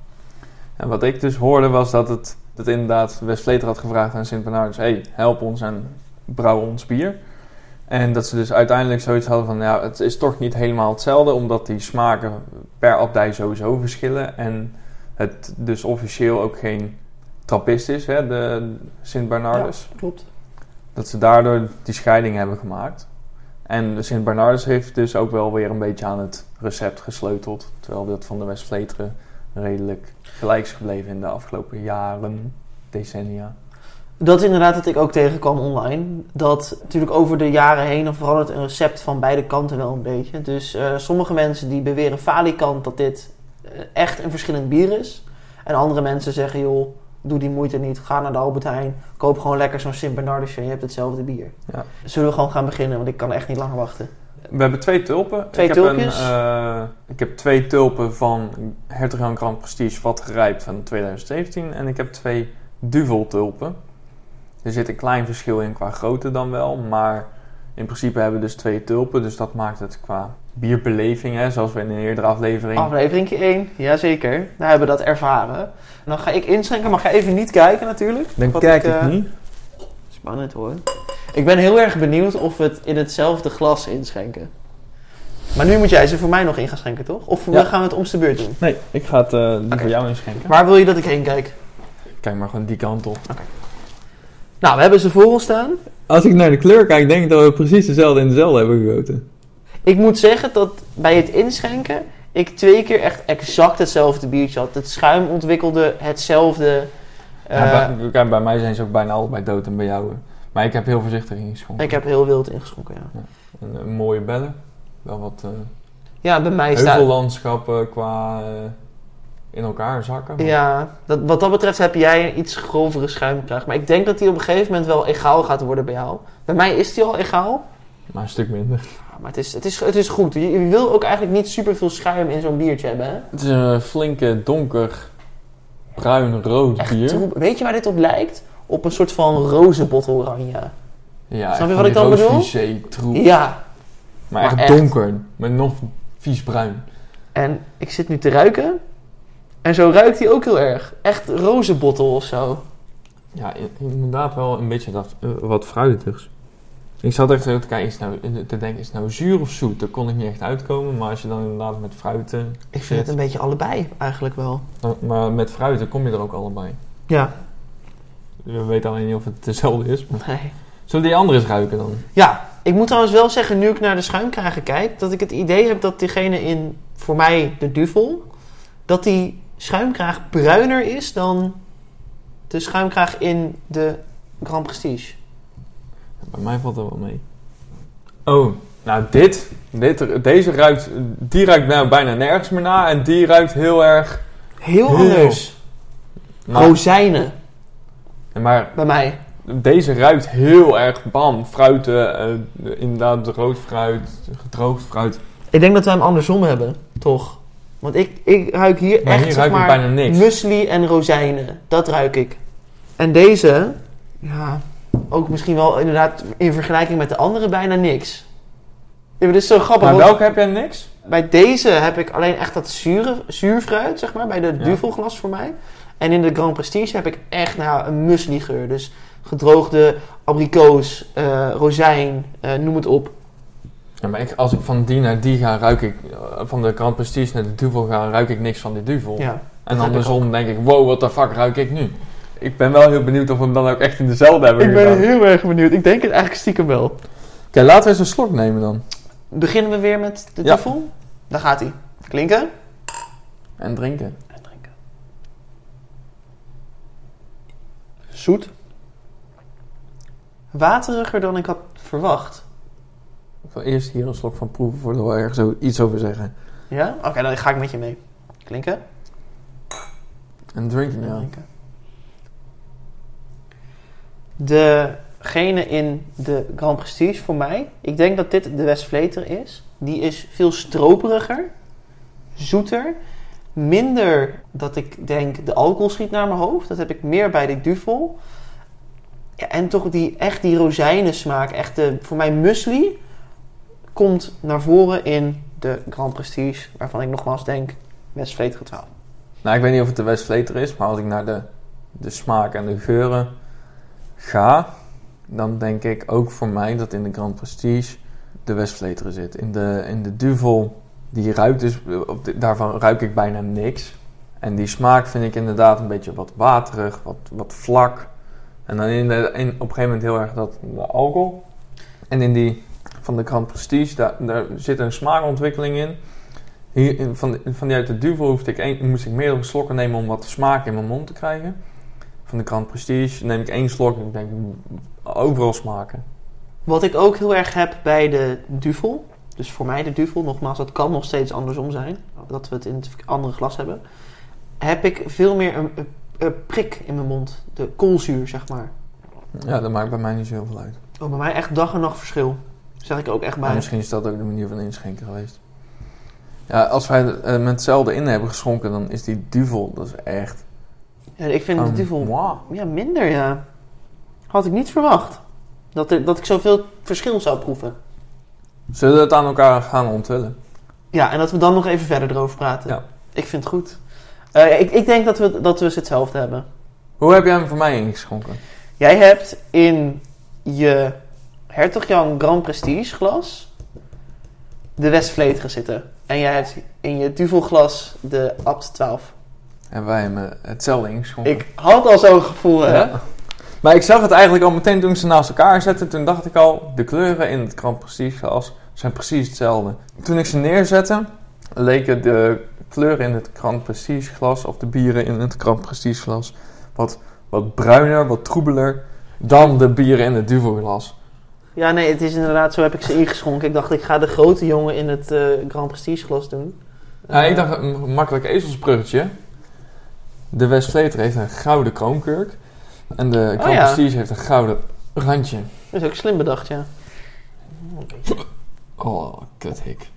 En wat ik dus hoorde was dat het dat inderdaad Westvleter had gevraagd aan Sint Bernardus: hey, help ons en brouw ons bier. En dat ze dus uiteindelijk zoiets hadden van: ja, het is toch niet helemaal hetzelfde, omdat die smaken per abdij sowieso verschillen. En het dus officieel ook geen trappist is, hè, de Sint Bernardus. Ja, klopt. Dat ze daardoor die scheiding hebben gemaakt. En de Sint Bernardus heeft dus ook wel weer een beetje aan het recept gesleuteld. Terwijl dat van de Westvleteren redelijk gelijk is gebleven in de afgelopen jaren, decennia. Dat is inderdaad wat ik ook tegenkwam online. Dat natuurlijk over de jaren heen verandert een recept van beide kanten wel een beetje. Dus eh, sommige mensen die beweren falikant dat dit eh, echt een verschillend bier is. En andere mensen zeggen, joh, doe die moeite niet. Ga naar de Albert Heijn. Koop gewoon lekker zo'n Sint Bernardusje. Je hebt hetzelfde bier. Ja. Zullen we gewoon gaan beginnen? Want ik kan echt niet langer wachten. We hebben twee tulpen. Twee ik heb? Een, eh, ik heb twee tulpen van Hertog Jan Grand Prestige wat gerijpt van 2017. En ik heb twee Duvel tulpen. Er zit een klein verschil in qua grootte dan wel. Maar in principe hebben we dus twee tulpen. Dus dat maakt het qua bierbeleving, hè, zoals we in een eerdere aflevering... Aflevering 1, jazeker. Daar hebben we dat ervaren. Dan ga ik inschenken, mag jij even niet kijken natuurlijk. Dan Wat kijk ik, eh, niet. Spannend hoor. Ik ben heel erg benieuwd of we het in hetzelfde glas inschenken. Maar nu moet jij ze voor mij nog in gaan schenken, toch? Of Ja. gaan we het om de beurt doen? Nee, ik ga het uh, Oké. voor jou inschenken. Waar wil je dat ik heen kijk? Kijk maar gewoon die kant op. Nou, we hebben ze voor ons staan. Als ik naar de kleur kijk, denk ik dat we precies dezelfde in dezelfde hebben gegoten. Ik moet zeggen dat bij het inschenken ik twee keer echt exact hetzelfde biertje had. Het schuim ontwikkelde hetzelfde. Eh, ja, bij, kijk, bij mij zijn ze ook bijna allebei dood en bij jou. Maar ik heb heel voorzichtig ingeschonken. ik heb heel wild ingeschonken, ja. Een, een mooie bellen. Wel wat eh Ja, bij mij staat... heuvellandschappen qua eh, in elkaar zakken. maar- Ja, dat, wat dat betreft heb jij een iets grovere schuimkraag. Maar ik denk dat die op een gegeven moment wel egaal gaat worden bij jou. Bij mij is die al egaal. Maar een stuk minder. Ja, Maar het is, het is, het is goed. Je, je wil ook eigenlijk niet super veel schuim in zo'n biertje hebben. Hè? Het is een flinke donker bruin rood Echt bier. troep. Weet je waar dit op lijkt? Op een soort van rozenbottel oranje. Ja, Snap je wat ik dan bedoel? troep. Ja, Maar, Maar echt, echt. donker. Met nog vies bruin. en ik zit nu te ruiken. En zo ruikt hij ook heel erg. Echt rozenbottel of zo. Ja, inderdaad wel een beetje dat, eh, wat fruitigs. Ik zat echt zo te kijken, is het nou, te denken, is het nou zuur of zoet? Daar kon ik niet echt uitkomen. Maar als je dan inderdaad met fruiten Ik vind het een beetje allebei eigenlijk wel. Maar- Maar met fruiten kom je er ook allebei. Ja, We weten alleen niet of het dezelfde is. Maar... nee. Zullen die andere eens ruiken dan? Ja, ik moet trouwens wel zeggen, nu ik naar de schuimkragen kijk, dat ik het idee heb dat diegene in, voor mij, de duvel, dat die schuimkraag bruiner is dan de schuimkraag in de Grand Prestige. Bij mij valt er wel mee. Oh, nou dit, dit deze ruikt, die ruikt nou bijna nergens meer na. En die ruikt heel erg... Heel Heel. anders. Maar, Rozijnen, maar bij mij. deze ruikt heel erg bam. Fruiten, eh, inderdaad rood fruit, gedroogd fruit. Ik denk dat wij hem andersom hebben, toch? Want ik, ik ruik hier Maar echt, hier zeg ruik ik maar, bijna niks. muesli en rozijnen. Dat ruik ik. En deze, ja, ook misschien wel inderdaad in vergelijking met de andere bijna niks. Ja, maar dit is zo grappig. Maar welke heb jij niks? Bij deze heb ik alleen echt dat zure, zuurfruit, zeg maar, bij de Ja. duvelglas voor mij. En in de Grand Prestige heb ik echt nou, een muesli geur. Dus gedroogde abrikoos, eh, rozijn, eh, noem het op. Ja, maar ik, als ik van die naar die ga, ruik ik... eh, Van de Grand Prestige naar de Duvel ga, ruik ik niks van die Duvel. Ja. en ik andersom denk ik, wow, what the fuck ruik ik nu? Ik ben wel heel benieuwd of we hem dan ook echt in dezelfde hebben Ik ben heel erg benieuwd. Ik denk het eigenlijk stiekem wel. Oké, laten we eens een slok nemen dan. Beginnen we weer met de Ja. duvel? Daar gaat hij. Klinken. En drinken. En drinken. Zoet. Wateriger dan ik had verwacht. Ik wil eerst hier een slok van proeven voordat we ergens zo iets over zeggen. Ja? Oké, dan ga ik met je mee. Klinken. En drinken, En ja. Degene in de Grand Prestige voor mij, ik denk dat dit de Westvleter is. Die is veel stroperiger, zoeter, minder dat ik denk de alcohol schiet naar mijn hoofd. Dat heb ik meer bij de Duvel. En toch die, echt die rozijnensmaak, echt de, voor mij muesli, komt naar voren in de Grand Prestige. Waarvan ik nogmaals denk, Westvleter 12. Nou, ik weet niet of het de Westvleter is, maar als ik naar de, de smaak en de geuren ga, dan denk ik ook voor mij dat in de Grand Prestige de Westvleter zit. In de, in de Duvel, die ruikt dus, daarvan ruik ik bijna niks. En die smaak vind ik inderdaad een beetje wat waterig, wat, wat vlak. En dan in in, op een gegeven moment heel erg dat de alcohol. En in die van de Grand Prestige, daar, daar zit een smaakontwikkeling in. Hier, van, vanuit de duvel hoefde ik één, moest ik meerdere slokken nemen om wat smaak in mijn mond te krijgen. Van de Grand Prestige neem ik één slok en ik denk overal smaken. Wat ik ook heel erg heb bij de duvel, dus voor mij de duvel, nogmaals, dat kan nog steeds andersom zijn, dat we het in het andere glas hebben, heb ik veel meer een, een- een prik in mijn mond, de koolzuur zeg maar. Ja, dat maakt bij mij niet zo heel veel uit. Oh, bij mij echt dag en nacht verschil. Zeg ik ook echt Maar bij. misschien is dat ook de manier van inschenken geweest. Ja, als wij het eh, met hetzelfde in hebben geschonken, dan is die duvel, dat is echt... Ja, ik vind de duvel moi. ja, minder, ja. Had ik niet verwacht. Dat, er, dat ik zoveel verschil zou proeven. Zullen we het aan elkaar gaan onthullen? Ja, en dat we dan nog even verder erover praten. Ja. Ik vind het goed. Eh, ik, ik denk dat we, dat we ze hetzelfde hebben. Hoe heb jij hem voor mij ingeschonken? Jij hebt in je Hertog Jan Grand Prestige glas de Westvleteren zitten. En jij hebt in je duvelglas de Abt 12. En wij hebben hetzelfde ingeschonken. Ik had al zo'n gevoel, hè? Maar ik zag het eigenlijk al meteen toen ze naast elkaar zette. Toen dacht ik al, de kleuren in het Grand Prestige glas zijn precies hetzelfde. Toen ik ze neerzette, leken de kleuren in het Grand Prestige glas, of de bieren in het Grand Prestige glas, wat, wat bruiner, wat troebeler dan de bieren in het duvelglas. Ja, nee, het is inderdaad, zo heb ik ze ingeschonken. Ik dacht, ik ga de grote jongen in het eh, Grand Prestige glas doen. Ja, ik dacht, een makkelijk ezelsbruggetje. De Westvleter heeft een gouden kroonkurk. En de Grand ja. Prestige heeft een gouden randje. Dat is ook slim bedacht, ja. Oh, kuthik.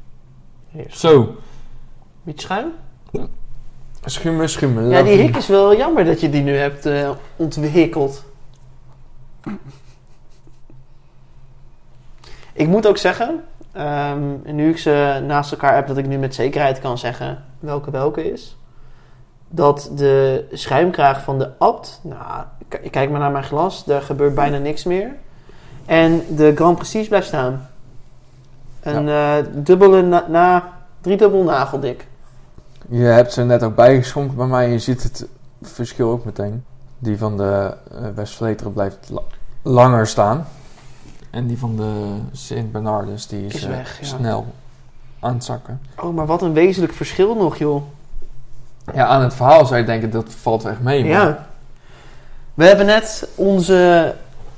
Zo, Beetje schuim? schuimen, schuimen. Ja, die hik is wel jammer dat je die nu hebt eh ontwikkeld. Ik moet ook zeggen, ehm, nu ik ze naast elkaar heb, dat ik nu met zekerheid kan zeggen welke welke is. Dat de schuimkraag van de abt, nou, kijk maar naar mijn glas, daar gebeurt bijna niks meer. En de Grand Prestige blijft staan. Een eh, dubbele, na, na, driedubbel nageldik. Je hebt ze net ook bijgeschonken bij mij. Je ziet het verschil ook meteen. Die van de eh Westvleteren blijft la- langer staan. En die van de Sint Bernardus die is, Is eh, weg, ja. snel aan het zakken. Oh, maar wat een wezenlijk verschil nog, joh. Ja, aan het verhaal zou je denken dat valt echt mee. Maar Ja. We hebben net onze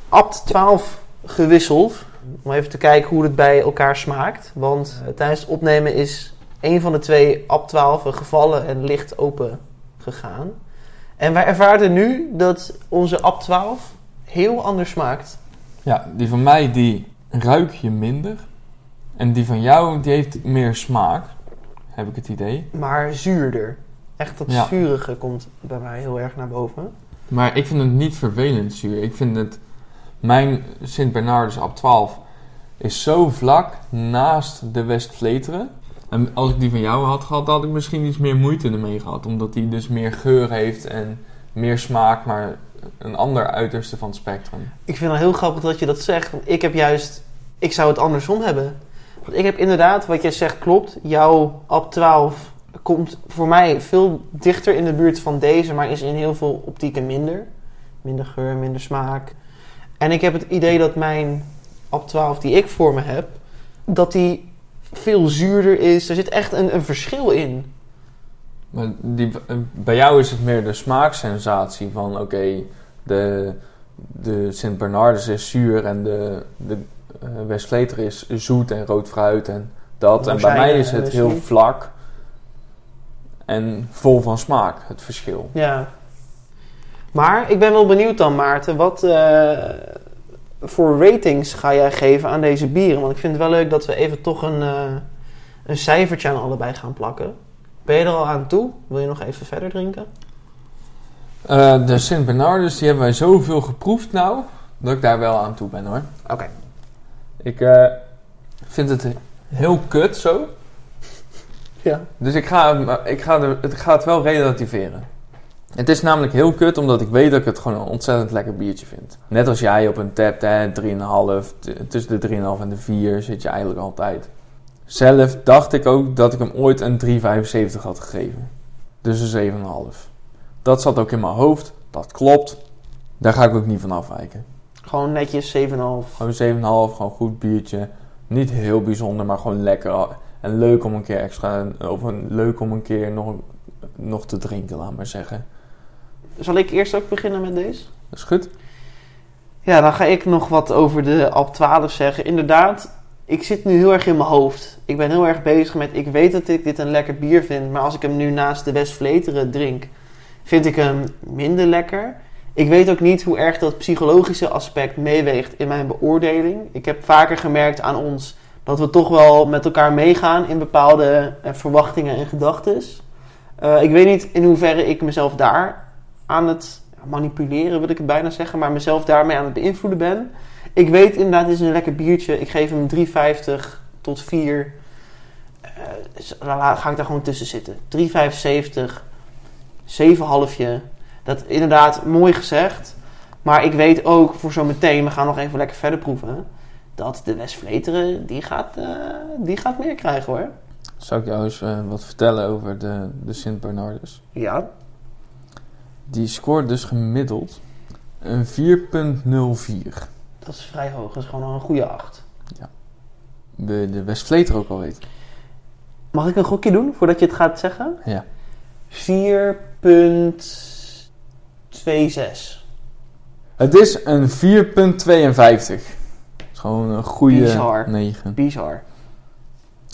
Abt 12 gewisseld. Om even te kijken hoe het bij elkaar smaakt. Want eh, tijdens het opnemen is een van de twee Abt 12 gevallen en licht open gegaan. En wij ervaren nu dat onze Abt 12 heel anders smaakt. ja, die van mij die ruik je minder. En die van jou die heeft meer smaak. Heb ik het idee. Maar zuurder. Echt dat Ja. zurige komt bij mij heel erg naar boven. Maar ik vind het niet vervelend zuur. Ik vind het... Mijn Sint Bernardus Ab 12 is zo vlak naast de Westvleteren. En als ik die van jou had gehad, had ik misschien iets meer moeite ermee gehad. Omdat die dus meer geur heeft en meer smaak, maar een ander uiterste van het spectrum. Ik vind het heel grappig dat je dat zegt. Want ik heb juist... Ik zou het andersom hebben. Want ik heb inderdaad, wat jij zegt klopt. Jouw Ab 12 komt voor mij veel dichter in de buurt van deze. Maar is in heel veel optieken minder. Minder geur, minder smaak. En ik heb het idee dat mijn Ab 12 die ik voor me heb... Dat die veel zuurder is. Er zit echt een, een verschil in. Maar die, bij jou is het meer de smaaksensatie van oké, de, de Sint Bernardus is zuur en de, de eh, Westvleteren is zoet en rood fruit en dat. En bij mij is het heel vlak en vol van smaak, het verschil. Ja. Maar ik ben wel benieuwd dan, Maarten. Wat eh, voor ratings ga jij geven aan deze bieren? Want ik vind het wel leuk dat we even toch een, eh, een cijfertje aan allebei gaan plakken. Ben je er al aan toe? Wil je nog even verder drinken? Eh, de Sint Bernardus, die hebben wij zoveel geproefd nou, dat ik daar wel aan toe ben hoor. Oké. Ik vind het heel kut zo. Ja. Dus ik ga, ik, ga er, ik ga het wel relativeren. Het is namelijk heel kut, omdat ik weet dat ik het gewoon een ontzettend lekker biertje vind. Net als jij op een tap, hè, 3,5, t- tussen de 3,5 en de 4 zit je eigenlijk altijd. Zelf dacht ik ook dat ik hem ooit een 3,75 had gegeven. Dus een 7,5. Dat zat ook in mijn hoofd, dat klopt. Daar ga ik ook niet van afwijken. Gewoon netjes 7,5. Gewoon 7,5, gewoon goed biertje. Niet heel bijzonder, maar gewoon lekker. En leuk om een keer extra, of een, leuk om een keer nog, nog te drinken, laat maar zeggen. Zal ik eerst ook beginnen met deze? Dat is goed. Ja, dan ga ik nog wat over de Alp 12 zeggen. Inderdaad, ik zit nu heel erg in mijn hoofd. Ik ben heel erg bezig met, ik weet dat ik dit een lekker bier vind, maar als ik hem nu naast de Westvleteren drink, vind ik hem minder lekker. Ik weet ook niet hoe erg dat psychologische aspect meeweegt in mijn beoordeling. Ik heb vaker gemerkt aan ons dat we toch wel met elkaar meegaan in bepaalde eh, verwachtingen en gedachten. Eh, ik weet niet in hoeverre ik mezelf daar aan het manipuleren, wil ik het bijna zeggen, maar mezelf daarmee aan het beïnvloeden ben. Ik weet inderdaad, dit is een lekker biertje. Ik geef hem 3,50 tot 4. Eh, ga ik daar gewoon tussen zitten. 3,75, 7,5. Dat inderdaad mooi gezegd. Maar ik weet ook voor zometeen, we gaan nog even lekker verder proeven. Dat de Westvleteren, die gaat, uh, die gaat meer krijgen hoor. Zou ik jou eens uh, wat vertellen over de, de Sint Bernardus? Ja. Die scoort dus gemiddeld een 4,04. Dat is vrij hoog, dat is gewoon een goede 8. Ja. De, de Westvleter ook al weet. Mag ik een gokje doen voordat je het gaat zeggen? Ja. 4,26. Het is een 4,52. Het is gewoon een goede Bizar. 9. Bizar.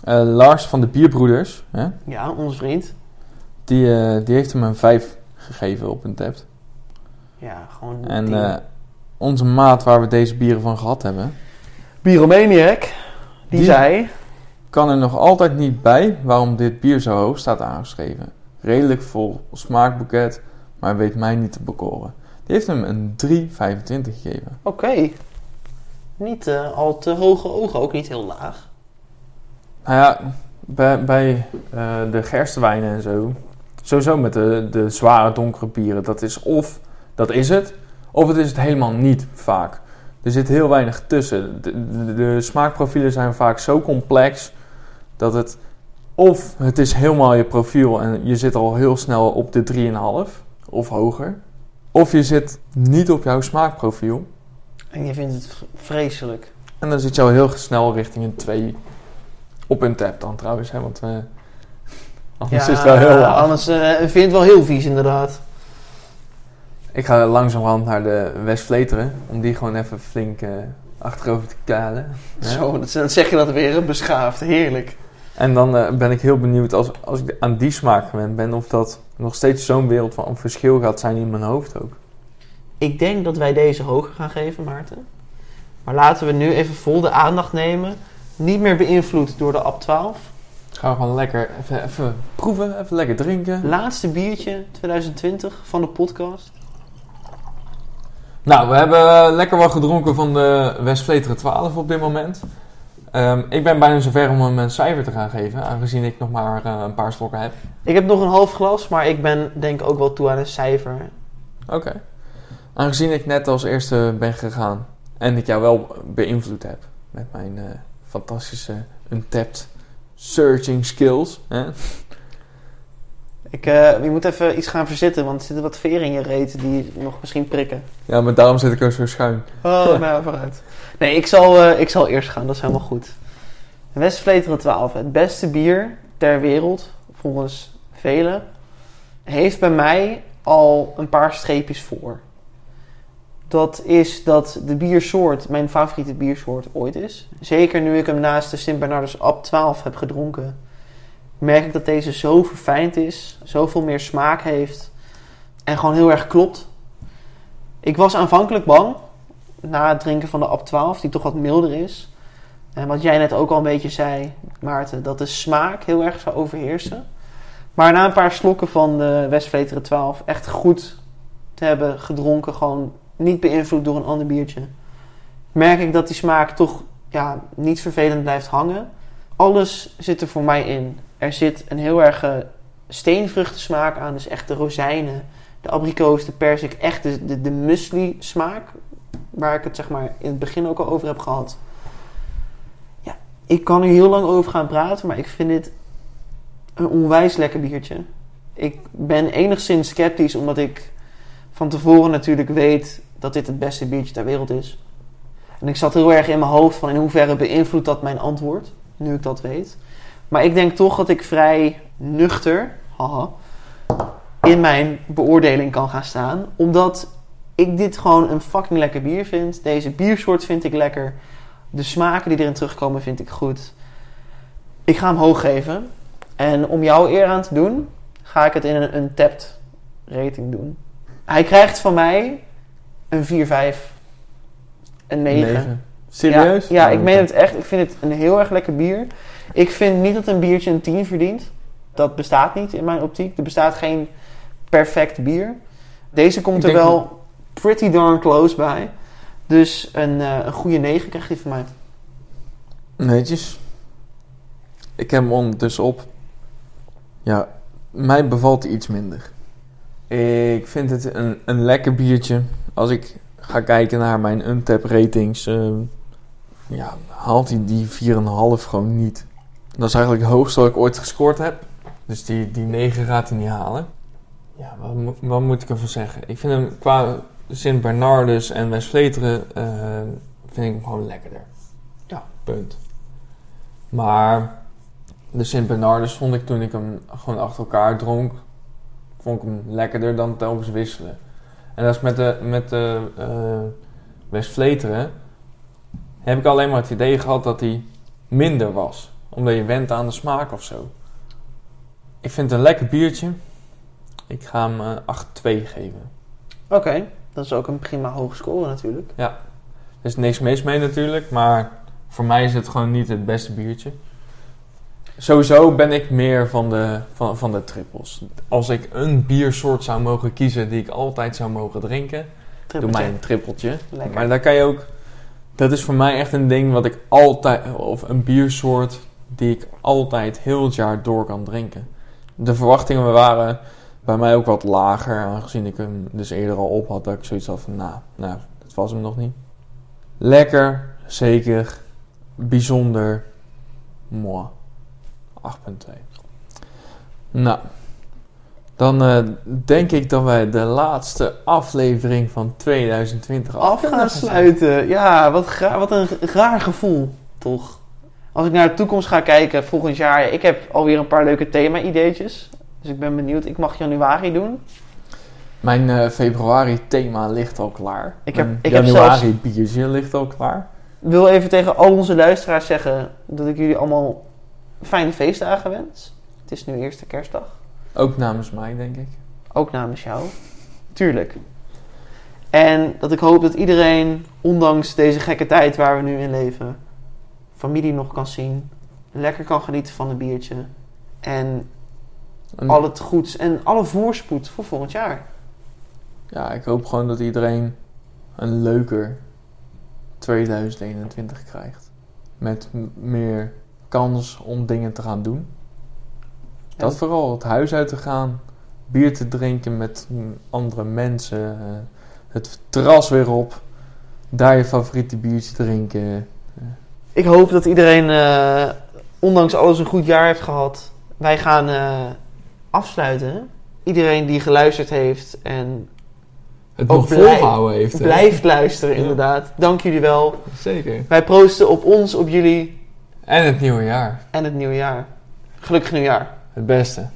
Eh, Lars van de Bierbroeders, hè? Ja, onze vriend. Die, eh, die heeft hem een 5 gegeven op een tap. Ja, gewoon. En eh, onze maat waar we deze bieren van gehad hebben, Bieromaniac, die, Die- zei. kan er nog altijd niet bij waarom dit bier zo hoog staat aangeschreven. Redelijk vol smaakboeket, maar weet mij niet te bekoren. Die heeft hem een 3,25 gegeven. Oké. Niet eh, al te hoge ogen, ook niet heel laag. Nou ja, bij, bij eh, de gerstewijnen en zo, sowieso met de, de zware donkere bieren, dat is of dat is het, of het is het helemaal niet vaak. Er zit heel weinig tussen. De, de, de smaakprofielen zijn vaak zo complex dat het of het is helemaal je profiel en je zit al heel snel op de 3,5 of hoger, of je zit niet op jouw smaakprofiel En je vindt het vreselijk. en dan zit je al heel snel richting een 2 op een tap dan trouwens, hè, want eh, anders is het wel heel laag. Anders eh, vind je het wel heel vies, inderdaad. Ik ga langzamerhand naar de Westvleteren om die gewoon even flink eh, achterover te kalen. [laughs] Zo, dan zeg je dat weer, beschaafd. Heerlijk. En dan eh, ben ik heel benieuwd als, als ik aan die smaak gewend ben of dat nog steeds zo'n wereld van verschil gaat zijn in mijn hoofd ook. Ik denk dat wij deze hoger gaan geven, Maarten. Maar laten we nu even vol de aandacht nemen. Niet meer beïnvloed door de AB 12. Gaan we gewoon lekker even, even proeven, even lekker drinken. Laatste biertje 2020 van de podcast. Nou, we hebben lekker wat gedronken van de Westvleteren 12 op dit moment. Ehm, ik ben bijna zover om hem een cijfer te gaan geven, aangezien ik nog maar eh, een paar slokken heb. Ik heb nog een half glas, maar ik ben denk ik ook wel toe aan een cijfer. Oké. Aangezien ik net als eerste ben gegaan en ik jou wel beïnvloed heb met mijn eh, fantastische untapped searching skills. Hè? Ik, eh, je moet even iets gaan verzitten, want er zitten wat veren in je reet die nog misschien prikken. Ja, maar daarom zit ik ook zo schuin. Oh, [laughs] nou, vooruit. Nee, ik zal, eh, ik zal eerst gaan, dat is helemaal goed. Westvleteren 12, het beste bier ter wereld, volgens velen, heeft bij mij al een paar streepjes voor. Dat is dat de biersoort mijn favoriete biersoort ooit is. Zeker nu ik hem naast de Sint Bernardus Ab 12 heb gedronken, merk ik dat deze zo verfijnd is, zoveel meer smaak heeft en gewoon heel erg klopt. Ik was aanvankelijk bang na het drinken van de AB 12, die toch wat milder is. En wat jij net ook al een beetje zei, Maarten, dat de smaak heel erg zou overheersen. Maar na een paar slokken van de Westvleteren 12 echt goed te hebben gedronken, gewoon niet beïnvloed door een ander biertje, merk ik dat die smaak toch ja, niet vervelend blijft hangen. Alles zit er voor mij in. Er zit een heel erg steenvruchtensmaak aan, dus echt de rozijnen, de abrikoos, de persik, echt de, de, muesli smaak, waar ik het zeg maar in het begin ook al over heb gehad. Ja, ik kan er heel lang over gaan praten, maar ik vind dit een onwijs lekker biertje. Ik ben enigszins sceptisch, omdat ik van tevoren natuurlijk weet dat dit het beste biertje ter wereld is. En ik zat heel erg in mijn hoofd van in hoeverre beïnvloedt dat mijn antwoord, nu ik dat weet. Maar ik denk toch dat ik vrij nuchter, haha, in mijn beoordeling kan gaan staan. Omdat ik dit gewoon een fucking lekker bier vind. Deze biersoort vind ik lekker. De smaken die erin terugkomen vind ik goed. Ik ga hem hoog geven. En om jou eer aan te doen, ga ik het in een untapped rating doen. Hij krijgt van mij een 4-5, een 9. Negen. Serieus? Ja, ja Nou, ik meen het echt. Ik vind het een heel erg lekker bier. Ik vind niet dat een biertje een 10 verdient. Dat bestaat niet in mijn optiek. Er bestaat geen perfect bier. Deze komt er wel pretty darn close bij. Dus een, eh, een goede 9 krijgt hij van mij. Netjes. Ik heb hem ondertussen op. Ja, mij bevalt hij iets minder. Ik vind het een, een lekker biertje. Als ik ga kijken naar mijn Untap ratings, ehm, ja, haalt hij die 4,5 gewoon niet. Dat is eigenlijk het hoogste wat ik ooit gescoord heb. Dus die, die 9 gaat hij niet halen. Ja, wat, wat moet ik ervan zeggen? Ik vind hem qua Sint Bernardus en West-Vleteren eh, vind ik hem gewoon lekkerder. Ja, punt. Maar de Sint Bernardus vond ik toen ik hem gewoon achter elkaar dronk, vond ik hem lekkerder dan telkens wisselen. En dat is met de, met de eh, West-Vleteren heb ik alleen maar het idee gehad dat hij minder was. Omdat je went aan de smaak of zo. Ik vind het een lekker biertje. Ik ga hem eh 8-2 geven. Oké, dat is ook een prima hoge score natuurlijk. Er is niks mis mee natuurlijk, maar voor mij is het gewoon niet het beste biertje. Sowieso ben ik meer van de, van, van de trippels. Als ik een biersoort zou mogen kiezen die ik altijd zou mogen drinken, doe mij een trippeltje. Lekker. Maar daar kan je ook... Dat is voor mij echt een ding wat ik altijd... Of een biersoort die ik altijd heel het jaar door kan drinken. De verwachtingen waren bij mij ook wat lager. Aangezien ik hem dus eerder al op had. Dat ik zoiets had van... Nou, nou dat was hem nog niet. Lekker. Zeker. Bijzonder. Moi. 8.2. Nou. Dan eh, denk ik dat wij de laatste aflevering van 2020 Af gaan sluiten. Ja, wat, gra- wat een raar gevoel, toch? Als ik naar de toekomst ga kijken, volgend jaar... Ik heb alweer een paar leuke thema-ideetjes. Dus ik ben benieuwd. Ik mag januari doen. Mijn eh, februari thema ligt al klaar. Ik heb- Mijn ik heb januari biertje ligt al klaar. Ik wil even tegen al onze luisteraars zeggen... dat ik jullie allemaal fijne feestdagen wens. Het is nu eerste kerstdag. Ook namens mij, denk ik. Ook namens jou. Tuurlijk. En dat ik hoop dat iedereen, ondanks deze gekke tijd waar we nu in leven, familie nog kan zien. Lekker kan genieten van een biertje. En En- al het goeds en alle voorspoed voor volgend jaar. Ja, ik hoop gewoon dat iedereen een leuker 2021 krijgt. Met meer kans om dingen te gaan doen. Dat Ja. vooral, het huis uit te gaan, bier te drinken met andere mensen, eh, het terras weer op, daar je favoriete biertje drinken. Ik hoop dat iedereen, eh, ondanks alles, een goed jaar heeft gehad. Wij gaan eh, afsluiten. Iedereen die geluisterd heeft en Het Ook nog volhouden heeft. blijft luisteren, Ja. inderdaad. Dank jullie wel. Zeker. Wij proosten op ons, op jullie En het nieuwe jaar. en het nieuwe jaar. Gelukkig nieuwjaar. Het beste.